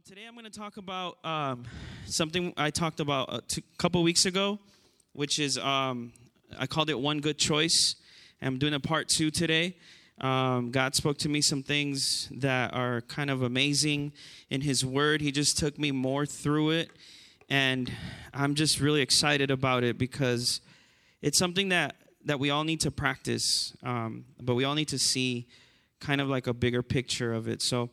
Um, today I'm going to talk about um, something I talked about a t- couple weeks ago, which is um, I called it One Good Choice. I'm doing a part two today. Um, God spoke to me some things that are kind of amazing in His Word. He just took me more through it, and I'm just really excited about it because it's something that that we all need to practice, um, but we all need to see kind of like a bigger picture of it. So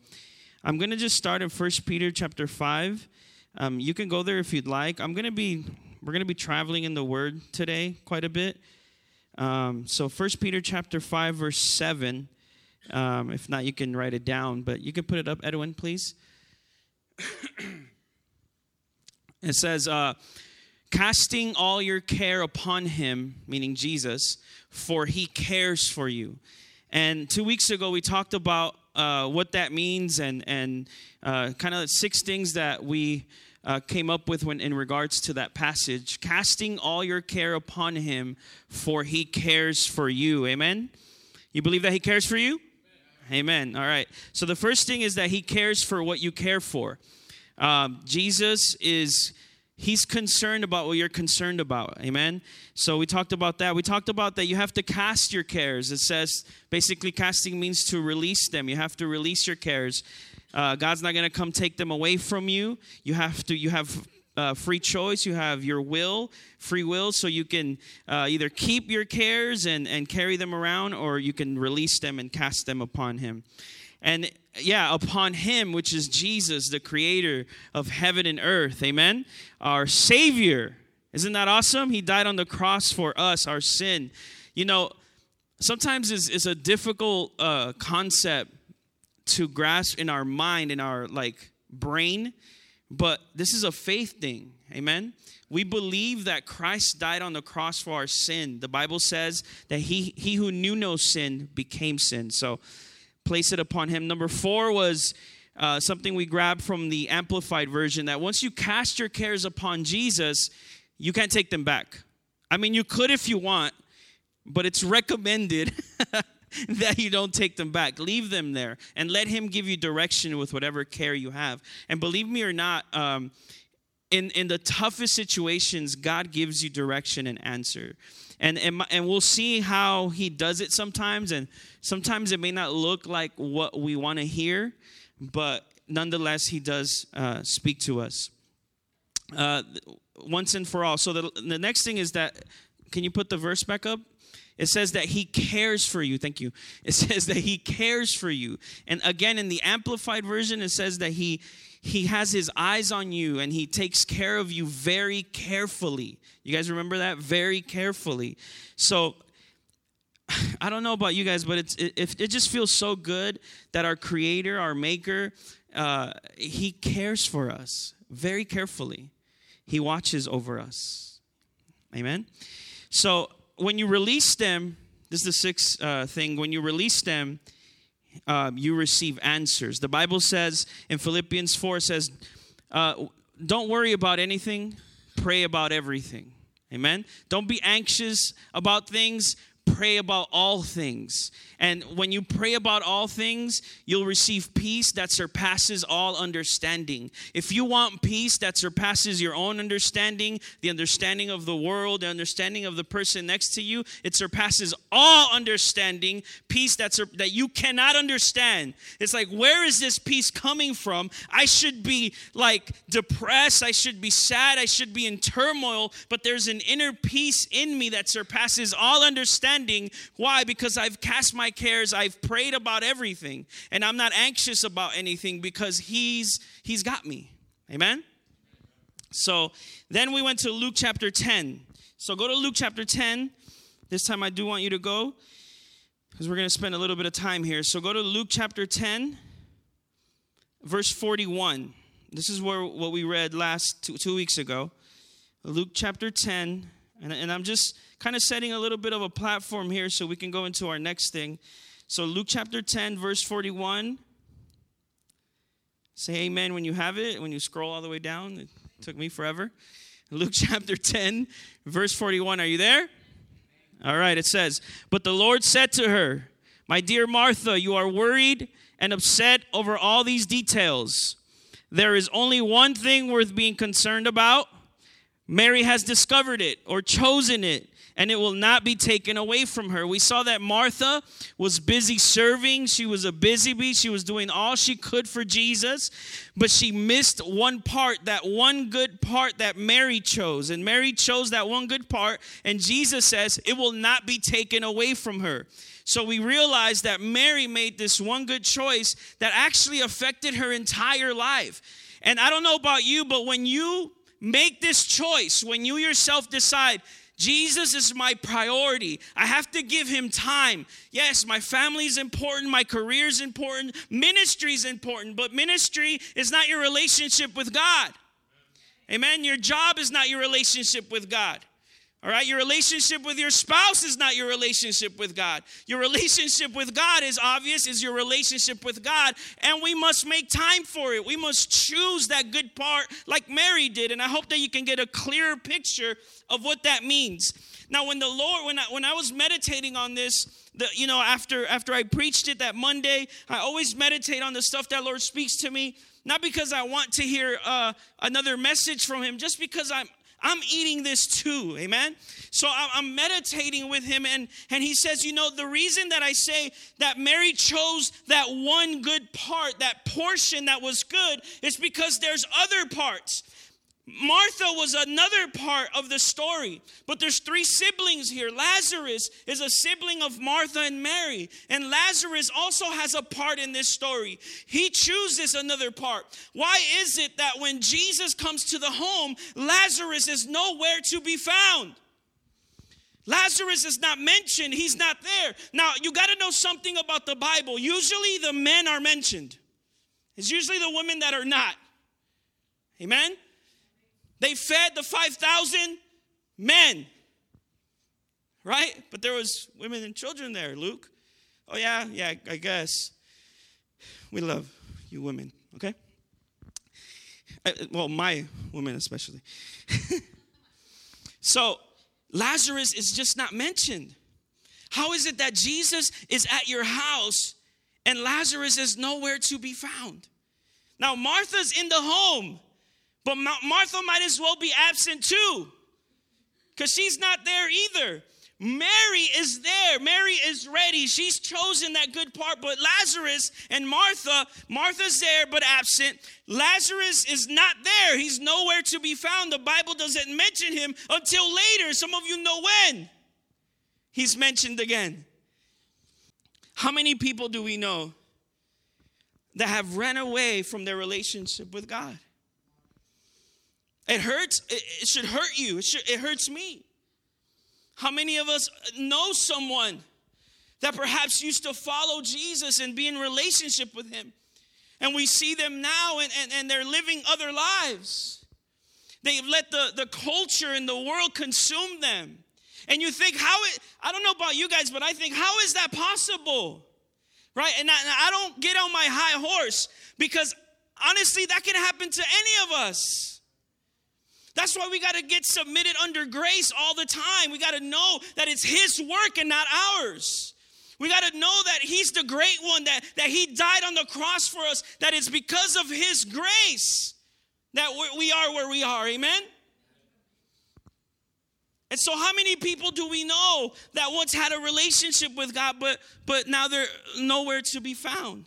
I'm going to just start in First Peter chapter 5. Um, you can go there if you'd like. I'm going to be, we're going to be traveling in the Word today quite a bit. Um, so First Peter chapter 5, verse 7. Um, if not, you can write it down, but you can put it up, Edwin, please. it says, uh, casting all your care upon him, meaning Jesus, for he cares for you. And two weeks ago, we talked about uh, what that means and, and uh, kind of six things that we uh, came up with when in regards to that passage. Casting all your care upon him, for he cares for you. Amen? You believe that he cares for you? Amen. Amen. All right. So the first thing is that he cares for what you care for. Um, Jesus is He's concerned about what you're concerned about. Amen. So we talked about that. We talked about that you have to cast your cares. It says basically casting means to release them. You have to release your cares. Uh, God's not going to come take them away from you. You have to. You have uh, free choice. You have your will, free will, so you can uh, either keep your cares and and carry them around, or you can release them and cast them upon Him. And yeah, upon him, which is Jesus, the creator of heaven and earth. Amen. Our Savior. Isn't that awesome? He died on the cross for us, our sin. You know, sometimes it's, it's a difficult uh, concept to grasp in our mind, in our like brain, but this is a faith thing. Amen. We believe that Christ died on the cross for our sin. The Bible says that he, he who knew no sin became sin. So place it upon him. Number four was uh, something we grabbed from the Amplified version that once you cast your cares upon Jesus, you can't take them back. I mean, you could if you want, but it's recommended that you don't take them back. Leave them there and let Him give you direction with whatever care you have. And believe me or not, um, in, in the toughest situations, God gives you direction and answer and and, and we'll see how he does it sometimes and sometimes it may not look like what we want to hear but nonetheless he does uh, speak to us uh, once and for all so the, the next thing is that can you put the verse back up it says that he cares for you. Thank you. It says that he cares for you. And again, in the amplified version, it says that he he has his eyes on you and he takes care of you very carefully. You guys remember that? Very carefully. So I don't know about you guys, but it's it, it just feels so good that our creator, our maker, uh, he cares for us very carefully. He watches over us. Amen. So when you release them, this is the sixth uh, thing. When you release them, uh, you receive answers. The Bible says in Philippians 4 says, uh, Don't worry about anything, pray about everything. Amen. Don't be anxious about things, pray about all things. And when you pray about all things, you'll receive peace that surpasses all understanding. If you want peace that surpasses your own understanding, the understanding of the world, the understanding of the person next to you, it surpasses all understanding, peace that's that you cannot understand. It's like, where is this peace coming from? I should be like depressed, I should be sad, I should be in turmoil, but there's an inner peace in me that surpasses all understanding. Why? Because I've cast my my cares. I've prayed about everything, and I'm not anxious about anything because He's He's got me. Amen. So then we went to Luke chapter 10. So go to Luke chapter 10. This time I do want you to go because we're going to spend a little bit of time here. So go to Luke chapter 10, verse 41. This is where what we read last two, two weeks ago. Luke chapter 10, and, and I'm just kind of setting a little bit of a platform here so we can go into our next thing. So, Luke chapter 10, verse 41. Say amen when you have it, when you scroll all the way down. It took me forever. Luke chapter 10, verse 41. Are you there? All right, it says, But the Lord said to her, My dear Martha, you are worried and upset over all these details. there is only one thing worth being concerned about. Mary has discovered it or chosen it and it will not be taken away from her. We saw that Martha was busy serving. She was a busy bee. She was doing all she could for Jesus, but she missed one part, that one good part that Mary chose. And Mary chose that one good part, and Jesus says it will not be taken away from her. So we realize that Mary made this one good choice that actually affected her entire life. And I don't know about you, but when you make this choice, when you yourself decide, Jesus is my priority. I have to give him time. Yes, my family is important, my career is important, ministry is important, but ministry is not your relationship with God. Amen. Your job is not your relationship with God. All right, your relationship with your spouse is not your relationship with God. Your relationship with God is obvious, is your relationship with God, and we must make time for it. We must choose that good part like Mary did, and I hope that you can get a clearer picture of what that means. Now, when the Lord, when I, when I was meditating on this, the, you know, after after I preached it that Monday, I always meditate on the stuff that Lord speaks to me. Not because I want to hear uh, another message from Him, just because I'm I'm eating this too, amen? So I'm meditating with him, and, and he says, You know, the reason that I say that Mary chose that one good part, that portion that was good, is because there's other parts. Martha was another part of the story, but there's three siblings here. Lazarus is a sibling of Martha and Mary, and Lazarus also has a part in this story. He chooses another part. Why is it that when Jesus comes to the home, Lazarus is nowhere to be found? Lazarus is not mentioned, he's not there. Now, you got to know something about the Bible. Usually the men are mentioned, it's usually the women that are not. Amen? They fed the 5,000 men. Right? But there was women and children there, Luke. Oh yeah, yeah, I guess. We love you women, okay? Well, my women especially. so, Lazarus is just not mentioned. How is it that Jesus is at your house and Lazarus is nowhere to be found? Now, Martha's in the home. But Martha might as well be absent too, because she's not there either. Mary is there. Mary is ready. She's chosen that good part. But Lazarus and Martha, Martha's there but absent. Lazarus is not there. He's nowhere to be found. The Bible doesn't mention him until later. Some of you know when. He's mentioned again. How many people do we know that have ran away from their relationship with God? It hurts. It, should hurt you. It, should, it hurts me. How many of us know someone that perhaps used to follow Jesus and be in relationship with him? And we see them now and, and, and they're living other lives. They've let the, the culture and the world consume them. And you think, how it, I don't know about you guys, but I think, how is that possible? Right? And I, and I don't get on my high horse because honestly, that can happen to any of us. That's why we got to get submitted under grace all the time. We got to know that it's His work and not ours. We got to know that He's the great one, that, that He died on the cross for us, that it's because of His grace that we are where we are. Amen? And so, how many people do we know that once had a relationship with God, but, but now they're nowhere to be found?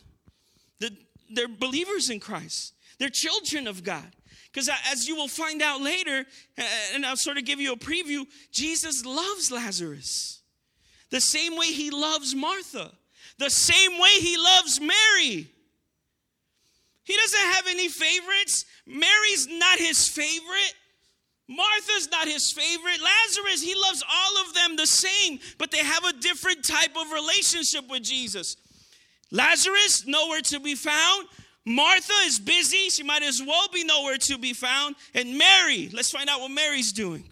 The, they're believers in Christ, they're children of God. Because as you will find out later, and I'll sort of give you a preview, Jesus loves Lazarus the same way he loves Martha, the same way he loves Mary. He doesn't have any favorites. Mary's not his favorite. Martha's not his favorite. Lazarus, he loves all of them the same, but they have a different type of relationship with Jesus. Lazarus, nowhere to be found. Martha is busy. She might as well be nowhere to be found. And Mary, let's find out what Mary's doing.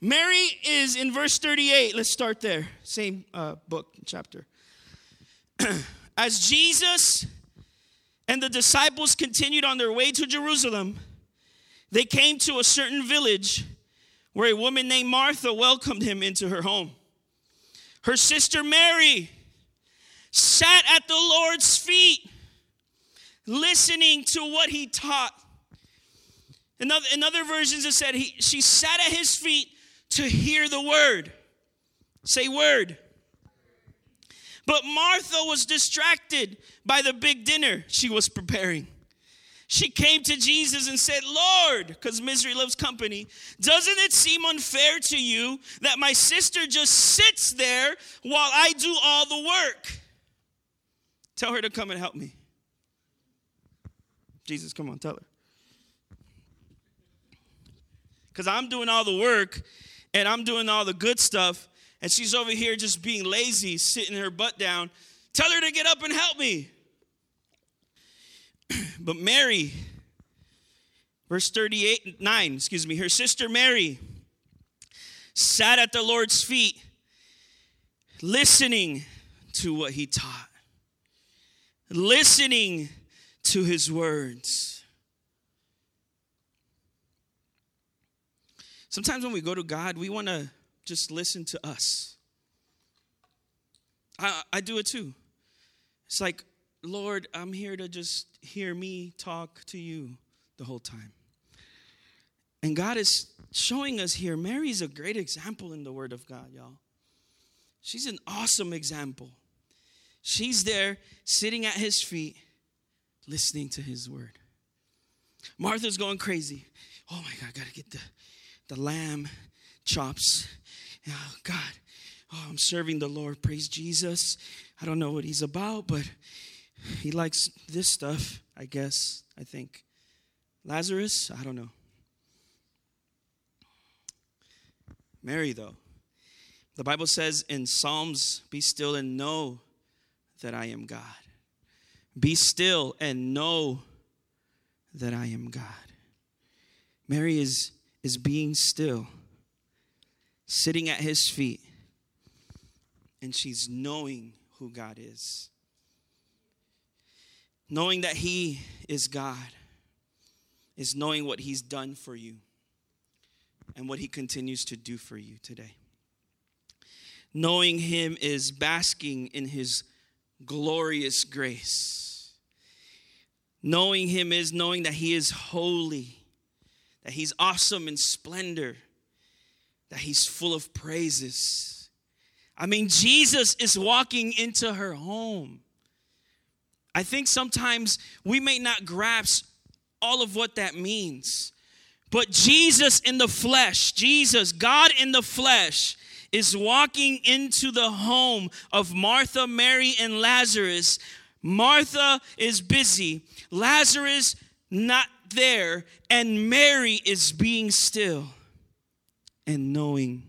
Mary is in verse 38. Let's start there. Same uh, book, chapter. As Jesus and the disciples continued on their way to Jerusalem, they came to a certain village where a woman named Martha welcomed him into her home. Her sister Mary sat at the Lord's feet listening to what he taught. In other, in other versions, it said he, she sat at his feet to hear the word. Say word. But Martha was distracted by the big dinner she was preparing. She came to Jesus and said, Lord, because misery loves company, doesn't it seem unfair to you that my sister just sits there while I do all the work? Tell her to come and help me. Jesus, come on, tell her. Because I'm doing all the work and I'm doing all the good stuff, and she's over here just being lazy, sitting her butt down. Tell her to get up and help me. but Mary, verse 38, 9, excuse me, her sister Mary sat at the Lord's feet, listening to what he taught, listening to his words. Sometimes when we go to God, we want to just listen to us. I, I do it too. It's like, Lord, I'm here to just hear me talk to you the whole time. And God is showing us here, Mary's a great example in the Word of God, y'all. She's an awesome example. She's there sitting at his feet, listening to his word. Martha's going crazy. Oh my God, I gotta get the, the lamb chops. Oh God, oh, I'm serving the Lord. Praise Jesus. I don't know what he's about, but he likes this stuff, I guess, I think. Lazarus, I don't know. Mary, though, the Bible says in Psalms, Be still and know that I am God. Be still and know that I am God. Mary is, is being still, sitting at his feet, and she's knowing who God is knowing that He is God is knowing what He's done for you and what He continues to do for you today. Knowing Him is basking in His glorious grace. Knowing Him is knowing that He is holy, that He's awesome in splendor, that He's full of praises. I mean, Jesus is walking into her home. I think sometimes we may not grasp all of what that means. But Jesus in the flesh, Jesus, God in the flesh, is walking into the home of Martha, Mary, and Lazarus. Martha is busy, Lazarus not there, and Mary is being still and knowing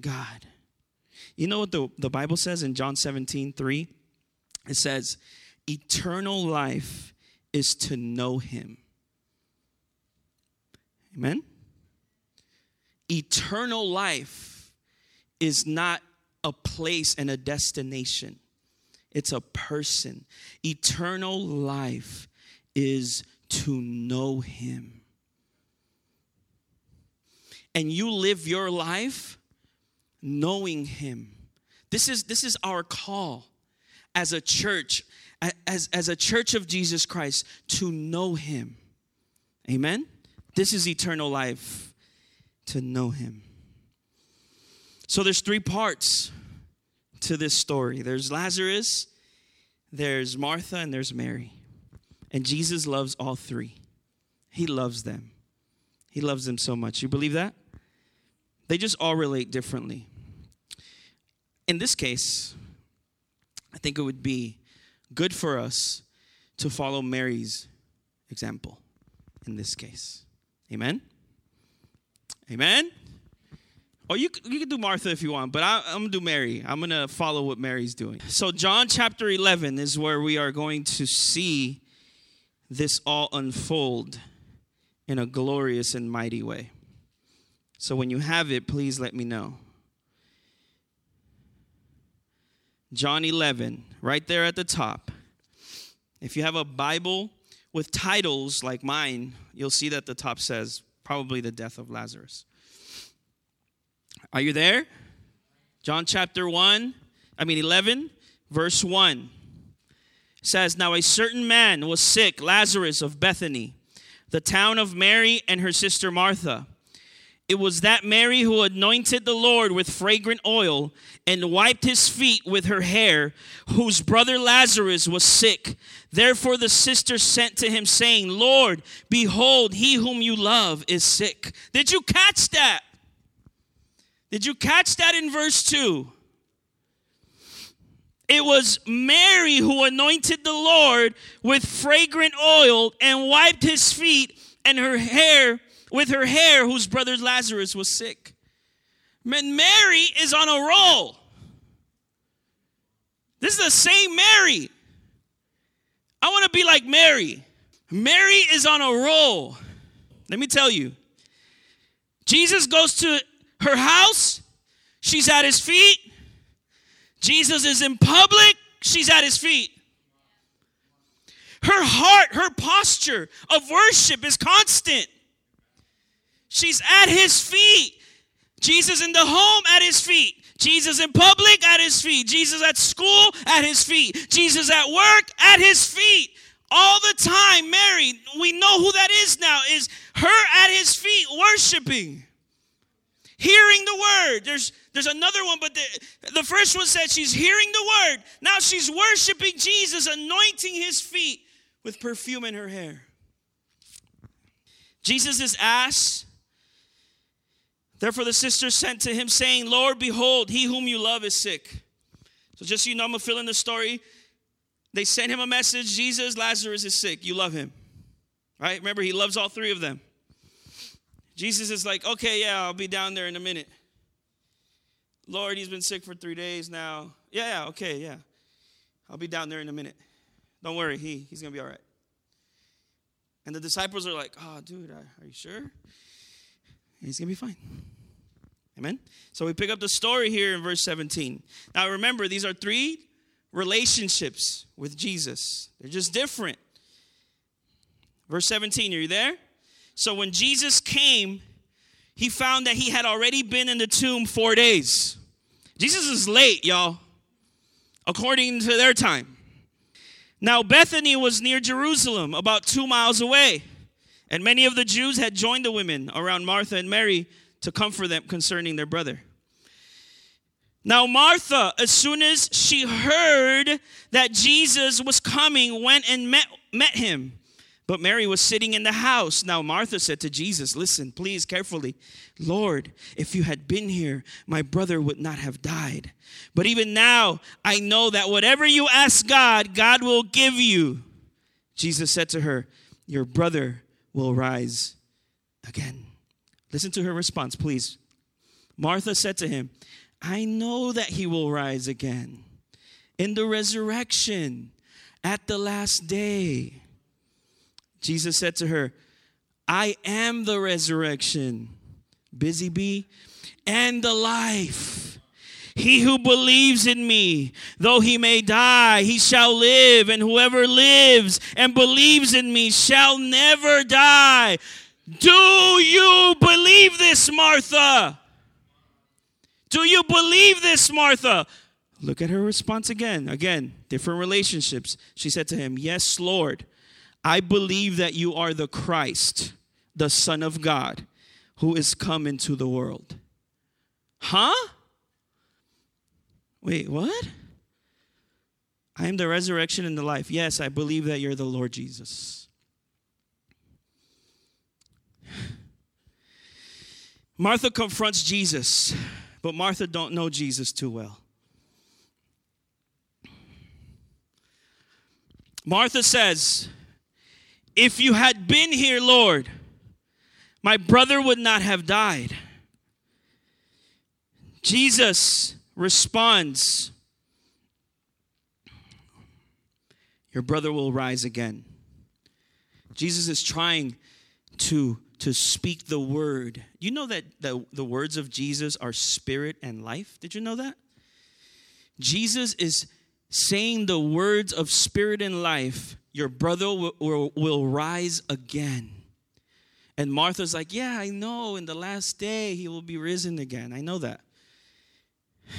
God. You know what the, the Bible says in John 17 3? It says, eternal life is to know him. Amen? Eternal life is not a place and a destination, it's a person. Eternal life is to know him. And you live your life knowing him. This is, this is our call as a church as, as a church of Jesus Christ to know him. Amen? This is eternal life to know him. So there's three parts to this story. There's Lazarus, there's Martha, and there's Mary. And Jesus loves all three. He loves them. He loves them so much. You believe that? They just all relate differently. In this case, I think it would be good for us to follow Mary's example in this case. Amen? Amen? Or oh, you, you can do Martha if you want, but I, I'm going to do Mary. I'm to follow what Mary's doing. So, John chapter 11 is where we are going to see this all unfold in a glorious and mighty way. So, when you have it, please let me know. John 11, right there at the top. If you have a Bible with titles like mine, you'll see that the top says probably the death of Lazarus. Are you there? John chapter 1, I mean 11, verse 1 says, Now a certain man was sick, Lazarus of Bethany, the town of Mary and her sister Martha. It was that Mary who anointed the Lord with fragrant oil and wiped his feet with her hair, whose brother Lazarus was sick. Therefore the sister sent to him, saying, Lord, behold, he whom you love is sick. Did you catch that? Did you catch that in verse 2? It was Mary who anointed the Lord with fragrant oil and wiped his feet and her hair with her hair, whose brother Lazarus was sick. Man, Mary is on a roll. This is the same Mary. I want to be like Mary. Mary is on a roll. Let me tell you. Jesus goes to her house, she's at his feet. Jesus is in public, she's at his feet. Her heart, her posture of worship is constant. She's at his feet. Jesus in the home at his feet. Jesus in public at his feet. Jesus at school at his feet. Jesus at work at his feet. All the time, Mary, we know who that is now, is her at his feet worshiping. Hearing the word. There's there's another one, but the, the first one said she's hearing the word. Now she's worshiping Jesus, anointing his feet with perfume in her hair. Jesus is asked Therefore, the sisters sent to him, saying, Lord, behold, he whom you love is sick. So, just so you know, I'm going to fill in the story. They sent him a message Jesus, Lazarus is sick. You love him. Right? Remember, he loves all three of them. Jesus is like, okay, yeah, I'll be down there in a minute. Lord, he's been sick for three days now. Yeah, yeah, okay, yeah. I'll be down there in a minute. Don't worry, he, he's going to be all right. And the disciples are like, oh, dude, are you sure? He's going to be fine. Amen? So we pick up the story here in verse 17. Now remember, these are three relationships with Jesus, they're just different. Verse 17, are you there? So when Jesus came, he found that he had already been in the tomb four days. Jesus is late, y'all, according to their time. Now, Bethany was near Jerusalem, about two miles away. And many of the Jews had joined the women around Martha and Mary to comfort them concerning their brother. Now, Martha, as soon as she heard that Jesus was coming, went and met, met him. But Mary was sitting in the house. Now, Martha said to Jesus, Listen, please, carefully. Lord, if you had been here, my brother would not have died. But even now, I know that whatever you ask God, God will give you. Jesus said to her, Your brother will rise again. Listen to her response, please. Martha said to him, I know that he will rise again in the resurrection at the last day. Jesus said to her, I am the resurrection, busy bee, and the life. He who believes in me, though he may die, he shall live, and whoever lives and believes in me shall never die. Do you believe this, Martha? Do you believe this, Martha? Look at her response again. Again, different relationships. She said to him, Yes, Lord, I believe that you are the Christ, the Son of God, who is come into the world. Huh? Wait, what? I am the resurrection and the life. Yes, I believe that you're the Lord Jesus. Martha confronts Jesus, but Martha don't know Jesus too well. Martha says, "If you had been here, Lord, my brother would not have died." Jesus responds, Your brother will rise again. Jesus is trying to, to speak the word. You know that the, the words of Jesus are spirit and life? Did you know that? Jesus is saying the words of spirit and life. Your brother will, will, rise again. And Martha's like, Yeah, I know. In the last day, he will be risen again. I know that.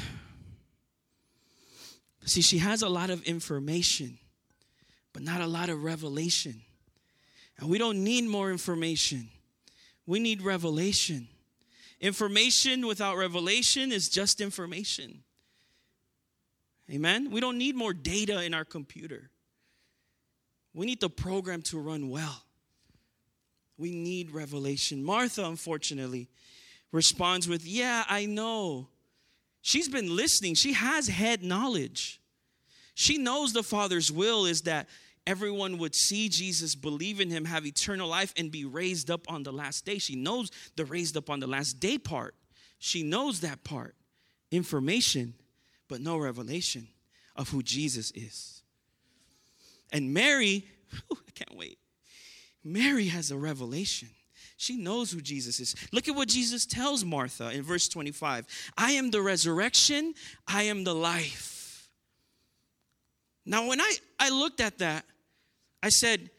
See, she has a lot of information. but not a lot of revelation. And we don't need more information, we need revelation. Information without revelation is just information. Amen? We don't need more data in our computer. We need the program to run well. We need revelation. Martha, unfortunately, responds with, Yeah, I know. She's been listening, she has head knowledge. She knows the Father's will is that everyone would see Jesus, believe in him, have eternal life, and be raised up on the last day. She knows the raised up on the last day part. She knows that part. Information, but no revelation of who Jesus is. And Mary, whew, I can't wait. Mary has a revelation. She knows who Jesus is. Look at what Jesus tells Martha in verse 25 I am the resurrection, I am the life. Now, when I, I looked at that, I said,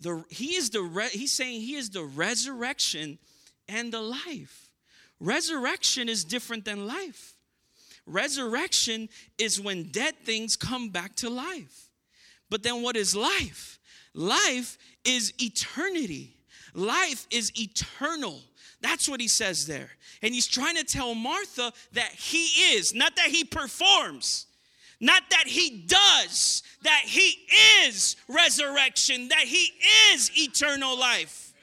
the, he is the re, he's saying he is the resurrection and the life. Resurrection is different than life. Resurrection is when dead things come back to life. But then what is life? Life is eternity. Life is eternal. That's what he says there. And he's trying to tell Martha that he is, not that he performs, not that he does, that he is resurrection, that he is eternal life.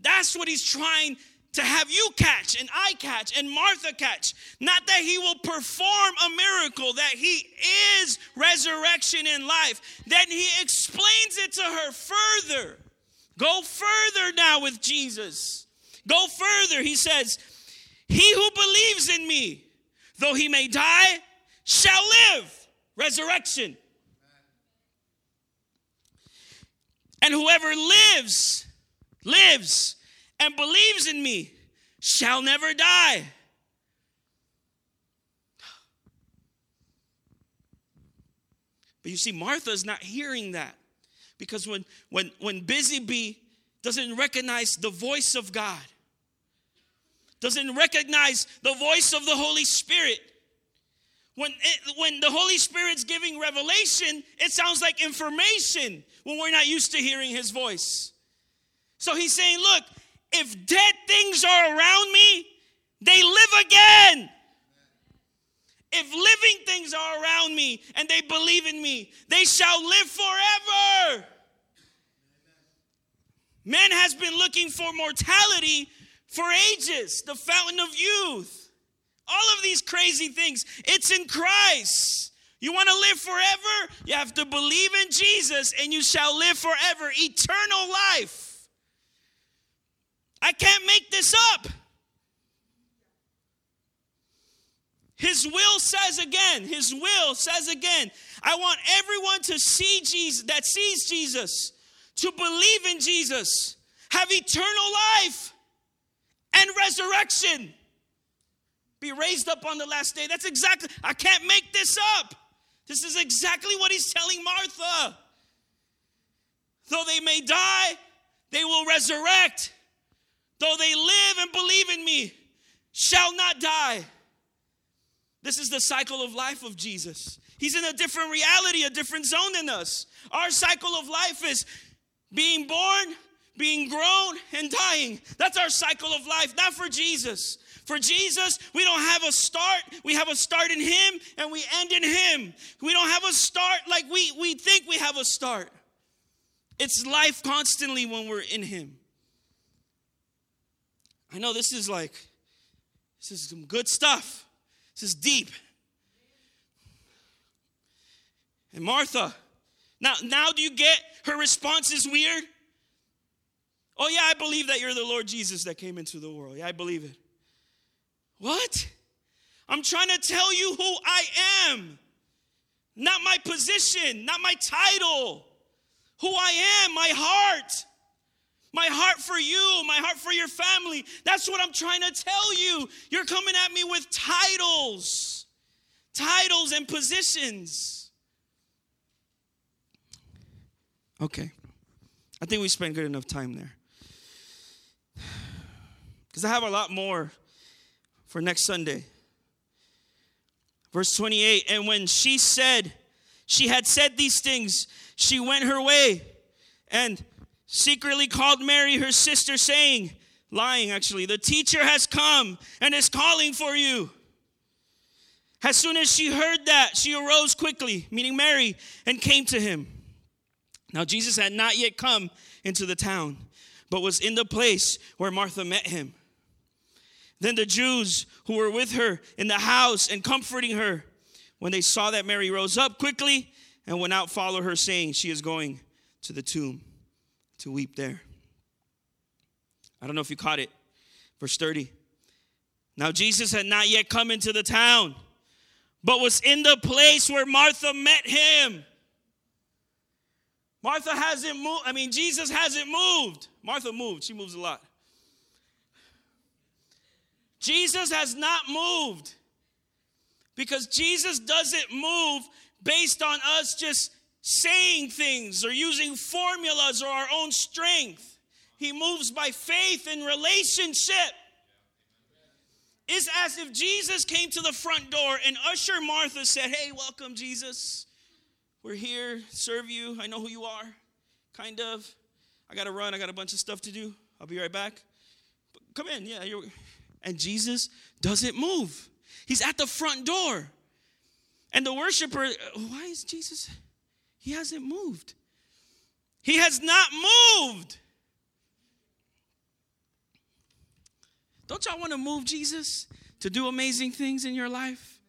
That's what he's trying to have you catch and I catch and Martha catch. Not that he will perform a miracle, that he is resurrection and life. Then he explains it to her further. Go further now with Jesus. Go further. He says, He who believes in me, though he may die, shall live. Resurrection. And whoever lives, lives and believes in me shall never die. But you see, Martha is not hearing that because when, when, when Busy Bee doesn't recognize the voice of God, doesn't recognize the voice of the Holy Spirit, when, it, when the Holy Spirit's giving revelation, it sounds like information when we're not used to hearing His voice. So he's saying, Look, if dead things are around me, they live again. If living things are around me and they believe in me, they shall live forever. Man has been looking for mortality for ages, the fountain of youth. All of these crazy things, it's in Christ. You want to live forever? You have to believe in Jesus and you shall live forever, eternal life. I can't make this up. His will says again, his will says again, I want everyone to see Jesus, that sees Jesus, to believe in Jesus, have eternal life and resurrection, be raised up on the last day. That's exactly, I can't make this up. This is exactly what he's telling Martha. Though they may die, they will resurrect though they live and believe in me, shall not die. This is the cycle of life of Jesus. He's in a different reality, a different zone than us. Our cycle of life is being born, being grown, and dying. That's our cycle of life, not for Jesus. For Jesus, we don't have a start. We have a start in Him and we end in Him. We don't have a start like we, we think we have a start. It's life constantly when we're in Him. I know this is like, this is some good stuff. This is deep. And Martha, now, now do you get her response is weird? Oh, yeah, I believe that you're the Lord Jesus that came into the world. Yeah, I believe it. What? I'm trying to tell you who I am, not my position, not my title, who I am, my heart. My heart for you, my heart for your family. That's what I'm trying to tell you. You're coming at me with titles, titles and positions. Okay. I think we spent good enough time there. Because I have a lot more for next Sunday. Verse 28 And when she said, she had said these things, she went her way and secretly called Mary, her sister, saying, lying actually, the teacher has come and is calling for you. As soon as she heard that, she arose quickly, meaning Mary, and came to him. Now, Jesus had not yet come into the town, but was in the place where Martha met him. Then the Jews who were with her in the house and comforting her, when they saw that Mary rose up quickly and went out, followed her, saying, She is going to the tomb to weep there. I don't know if you caught it. Verse 30. Now Jesus had not yet come into the town, but was in the place where Martha met him. Martha hasn't moved. I mean, Jesus hasn't moved. Martha moved. She moves a lot. Jesus has not moved because Jesus doesn't move based on us just saying things or using formulas or our own strength. He moves by faith and relationship. It's as if Jesus came to the front door and Usher Martha said, Hey, welcome, Jesus. We're here, serve you. I know who you are, kind of. I got to run. I got a bunch of stuff to do. I'll be right back. Come in. Yeah. and Jesus doesn't move. He's at the front door. And the worshiper, why is Jesus? He hasn't moved. He has not moved. Don't y'all want to move Jesus to do amazing things in your life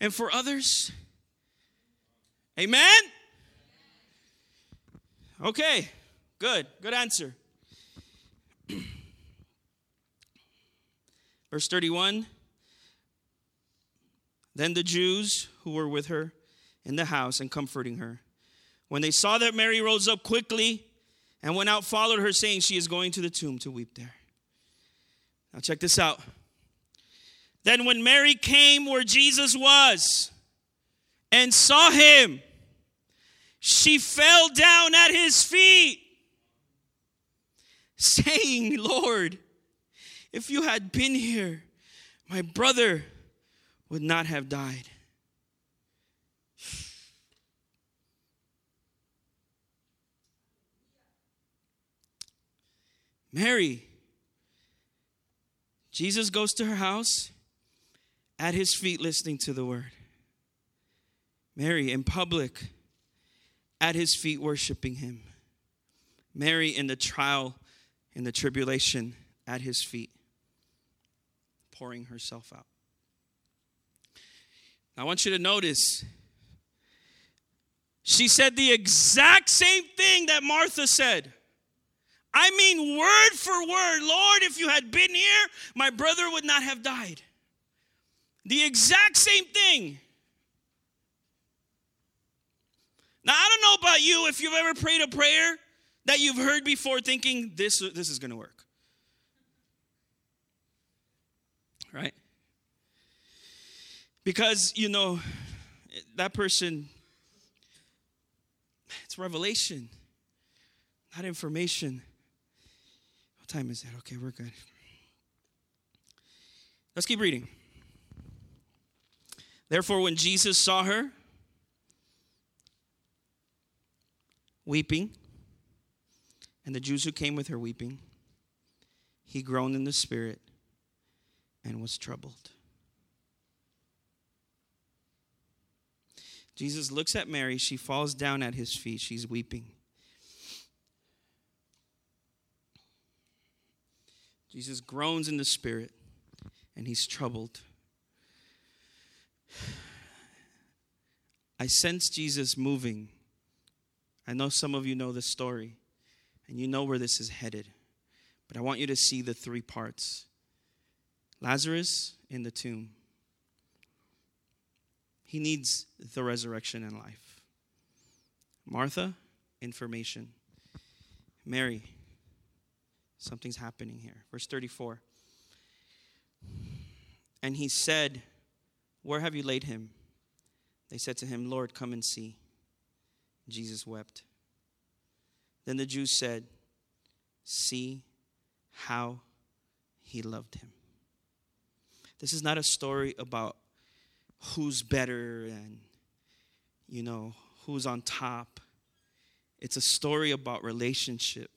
and for others? Amen? Okay, good. Good answer. Verse 31 Then the Jews who were with her in the house and comforting her, when they saw that Mary rose up quickly and went out, followed her, saying, She is going to the tomb to weep there. Now, check this out. Then, when Mary came where Jesus was and saw him, she fell down at his feet, saying, Lord, if you had been here, my brother would not have died. Mary Jesus goes to her house at his feet listening to the word. Mary in public at his feet worshiping him. Mary in the trial, in the tribulation at his feet, pouring herself out. I want you to notice she said the exact same thing that Martha said. I mean, word for word, Lord, if you had been here, my brother would not have died. The exact same thing. Now, I don't know about you if you've ever prayed a prayer that you've heard before thinking this, this is going to work. Right? Because, you know, that person, it's revelation, not information. What time is it? Okay, we're good. Let's keep reading. Therefore, when Jesus saw her weeping, and the Jews who came with her weeping, he groaned in the spirit and was troubled. Jesus looks at Mary. She falls down at his feet. She's weeping. Jesus groans in the spirit and he's troubled. I sense Jesus moving. I know some of you know this story and you know where this is headed. But I want you to see the three parts Lazarus in the tomb. He needs the resurrection and life. Martha, information. Mary, Something's happening here. Verse 34. And he said, Where have you laid him? They said to him, Lord, come and see. Jesus wept. Then the Jews said, See how he loved him. This is not a story about who's better and, you know, who's on top. It's a story about relationship.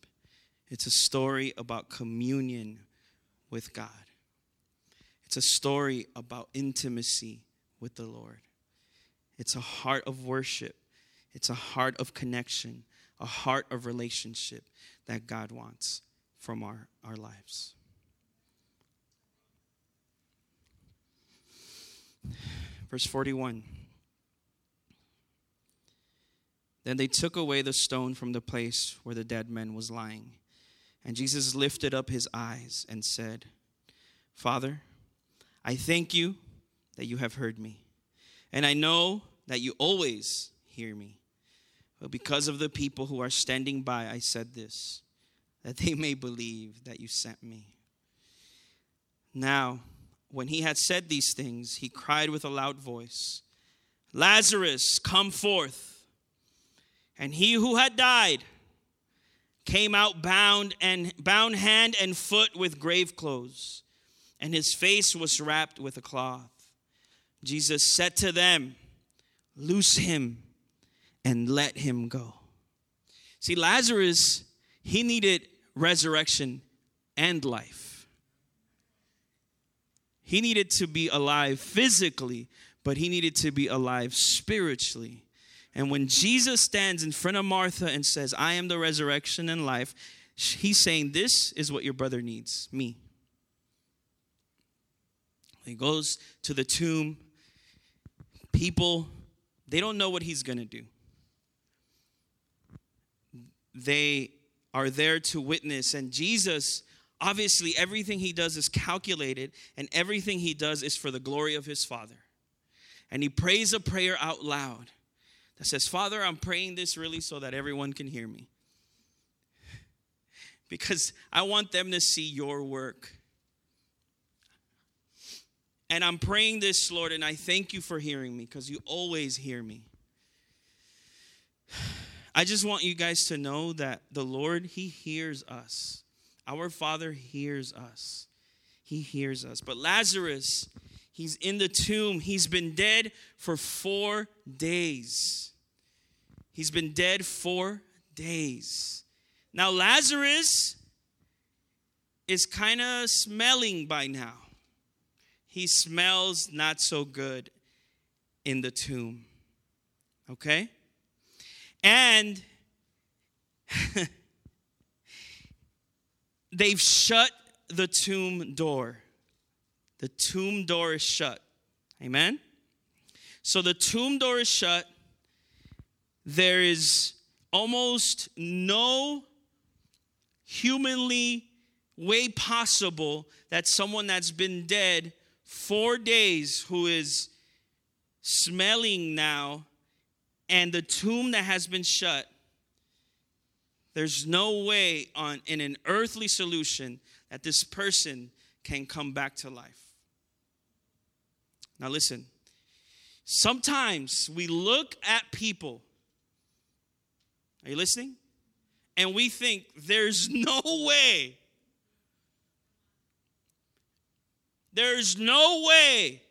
It's a story about communion with God. It's a story about intimacy with the Lord. It's a heart of worship. It's a heart of connection, a heart of relationship that God wants from our, our lives. Verse 41. Then they took away the stone from the place where the dead man was lying. And Jesus lifted up his eyes and said, Father, I thank you that you have heard me. And I know that you always hear me. But because of the people who are standing by, I said this, that they may believe that you sent me. Now, when he had said these things, he cried with a loud voice, Lazarus, come forth. And he who had died came out bound and bound hand and foot with grave clothes, and his face was wrapped with a cloth. Jesus said to them, Loose him and let him go. See, Lazarus, he needed resurrection and life. He needed to be alive physically, but he needed to be alive spiritually. And when Jesus stands in front of Martha and says, I am the resurrection and life, he's saying, This is what your brother needs me. He goes to the tomb. People, they don't know what he's going to do. They are there to witness. And Jesus, obviously, everything he does is calculated, and everything he does is for the glory of his Father. And he prays a prayer out loud that says, Father, I'm praying this really so that everyone can hear me. Because I want them to see your work. And I'm praying this, Lord, and I thank you for hearing me because you always hear me. I just want you guys to know that the Lord, He hears us. Our Father hears us. He hears us. But Lazarus, he's in the tomb. He's been dead for four days. He's been dead four days. Now, Lazarus is kind of smelling by now. He smells not so good in the tomb. Okay? And they've shut the tomb door. The tomb door is shut. Amen? So the tomb door is shut. There is almost no humanly way possible that someone that's been dead four days who is smelling now and the tomb that has been shut, there's no way on in an earthly solution that this person can come back to life. Now listen. Sometimes we look at people. Are you listening? And we think there's no way. There's no way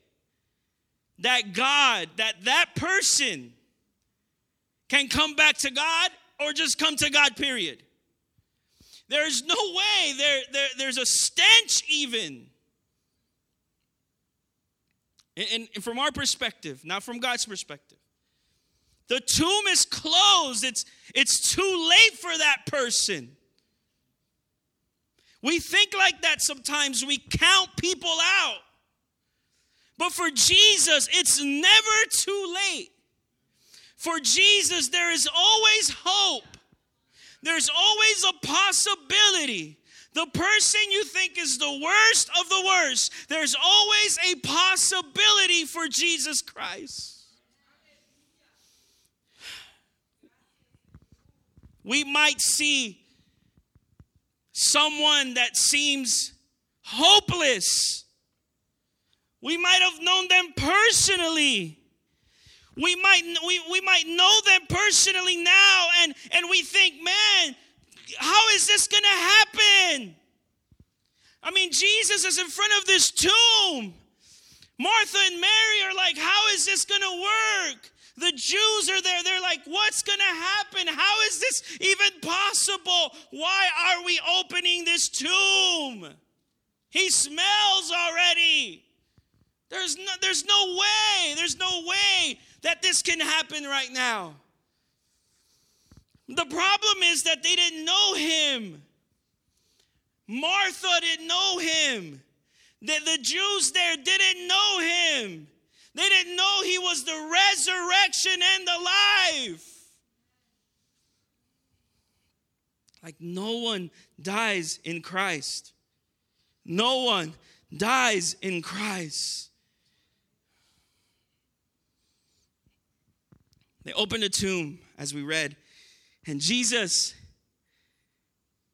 that God, that that person can come back to God or just come to God, period. There's no way. There, there, there's a stench, even. And, and from our perspective, not from God's perspective. The tomb is closed. It's, it's too late for that person. We think like that sometimes. We count people out. But for Jesus, it's never too late. For Jesus, there is always hope. There's always a possibility. The person you think is the worst of the worst, there's always a possibility for Jesus Christ. We might see someone that seems hopeless. We might have known them personally. We might we, we might know them personally now and and we think man how is this gonna happen? I mean jesus is in front of this tomb. Martha and mary are like how is this gonna work The Jews are there. They're like, what's going to happen? How is this even possible? Why are we opening this tomb? He smells already. There's no, there's no way. There's no way that this can happen right now. The problem is that they didn't know him. Martha didn't know him. The, the Jews there didn't know him. They didn't know he was the resurrection and the life. Like no one dies in Christ. No one dies in Christ. They opened a tomb, as we read, and Jesus,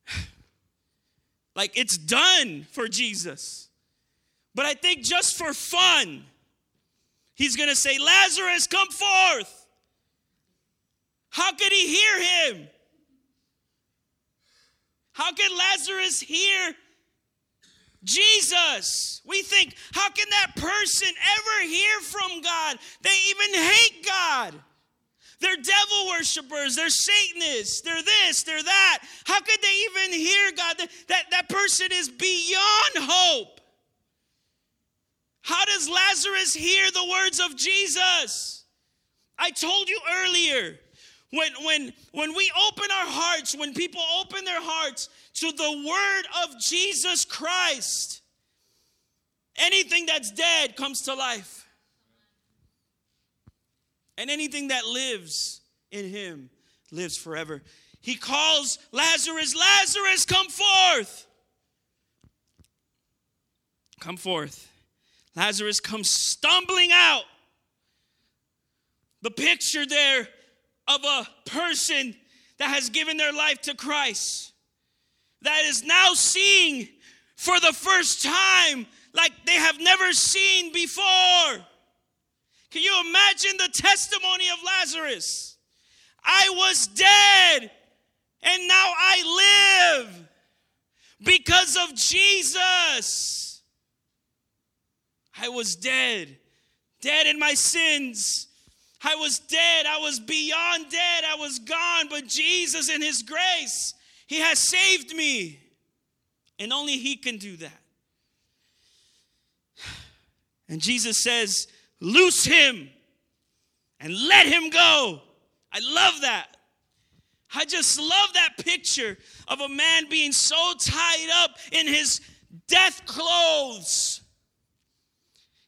like it's done for Jesus. But I think just for fun, he's gonna say, Lazarus, come forth. How could he hear him? How could Lazarus hear Jesus? We think, how can that person ever hear from God? They even hate God. They're devil worshippers, they're Satanists, they're this, they're that. How could they even hear God? That, that, that person is beyond hope. How does Lazarus hear the words of Jesus? I told you earlier, when, when, when we open our hearts, when people open their hearts to the word of Jesus Christ, anything that's dead comes to life. And anything that lives in him lives forever. He calls Lazarus, Lazarus, come forth. Come forth. Lazarus comes stumbling out. The picture there of a person that has given their life to Christ, that is now seeing for the first time like they have never seen before. Can you imagine the testimony of Lazarus? I was dead and now I live because of Jesus. I was dead, dead in my sins. I was dead. I was beyond dead. I was gone. But Jesus, in His grace, He has saved me. And only He can do that. And Jesus says, Loose him and let him go. I love that. I just love that picture of a man being so tied up in his death clothes.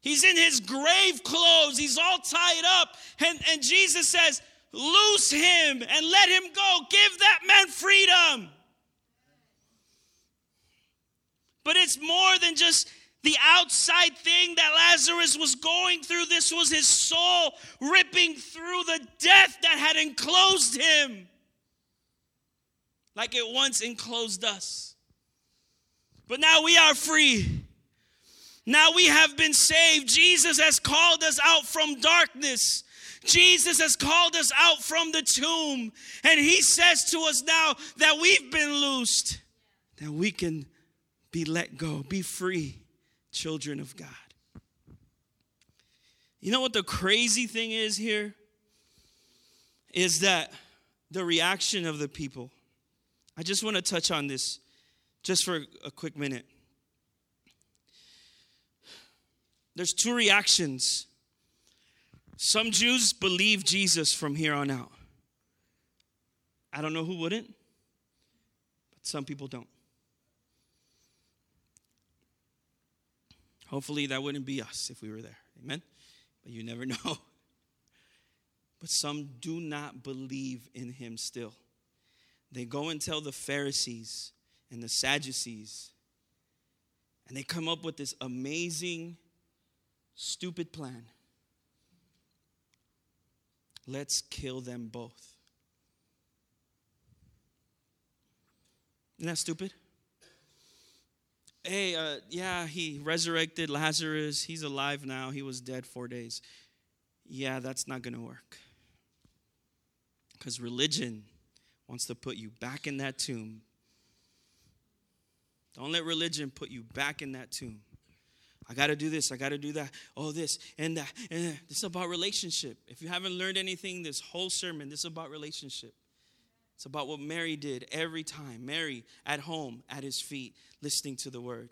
He's in his grave clothes. He's all tied up. And, and Jesus says, Loose him and let him go. Give that man freedom. But it's more than just the outside thing that Lazarus was going through. This was his soul ripping through the death that had enclosed him, like it once enclosed us. But now we are free. Now we have been saved. Jesus has called us out from darkness. Jesus has called us out from the tomb. And he says to us now that we've been loosed, that we can be let go, be free children of God. You know what the crazy thing is here? Is that the reaction of the people. I just want to touch on this just for a quick minute. There's two reactions. Some Jews believe Jesus from here on out. I don't know who wouldn't, but some people don't. Hopefully, that wouldn't be us if we were there. Amen? But you never know. But some do not believe in him still. They go and tell the Pharisees and the Sadducees, and they come up with this amazing, stupid plan. Let's kill them both. Isn't that stupid? hey, uh, yeah, he resurrected Lazarus. He's alive now. He was dead four days. Yeah, that's not going to work. Because religion wants to put you back in that tomb. Don't let religion put you back in that tomb. I got to do this. I got to do that. Oh, this and that. And that. This is about relationship. If you haven't learned anything this whole sermon, this is about relationship. It's about what Mary did every time. Mary at home, at his feet, listening to the word.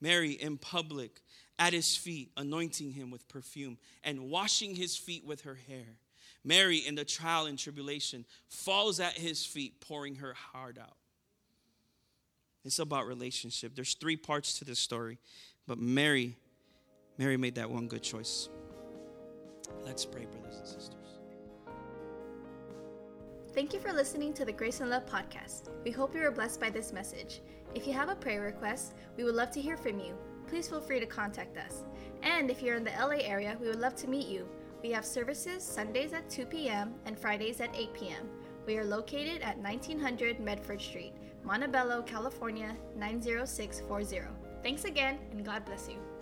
Mary in public, at his feet, anointing him with perfume and washing his feet with her hair. Mary in the trial and tribulation falls at his feet, pouring her heart out. It's about relationship. There's three parts to this story, but Mary, Mary made that one good choice. Let's pray, brothers and sisters. Thank you for listening to the Grace and Love podcast. We hope you were blessed by this message. If you have a prayer request, we would love to hear from you. Please feel free to contact us. And if you're in the LA area, we would love to meet you. We have services Sundays at 2 p.m. and Fridays at 8 p.m. We are located at 1900 Medford Street, Montebello, California 90640. Thanks again, and God bless you.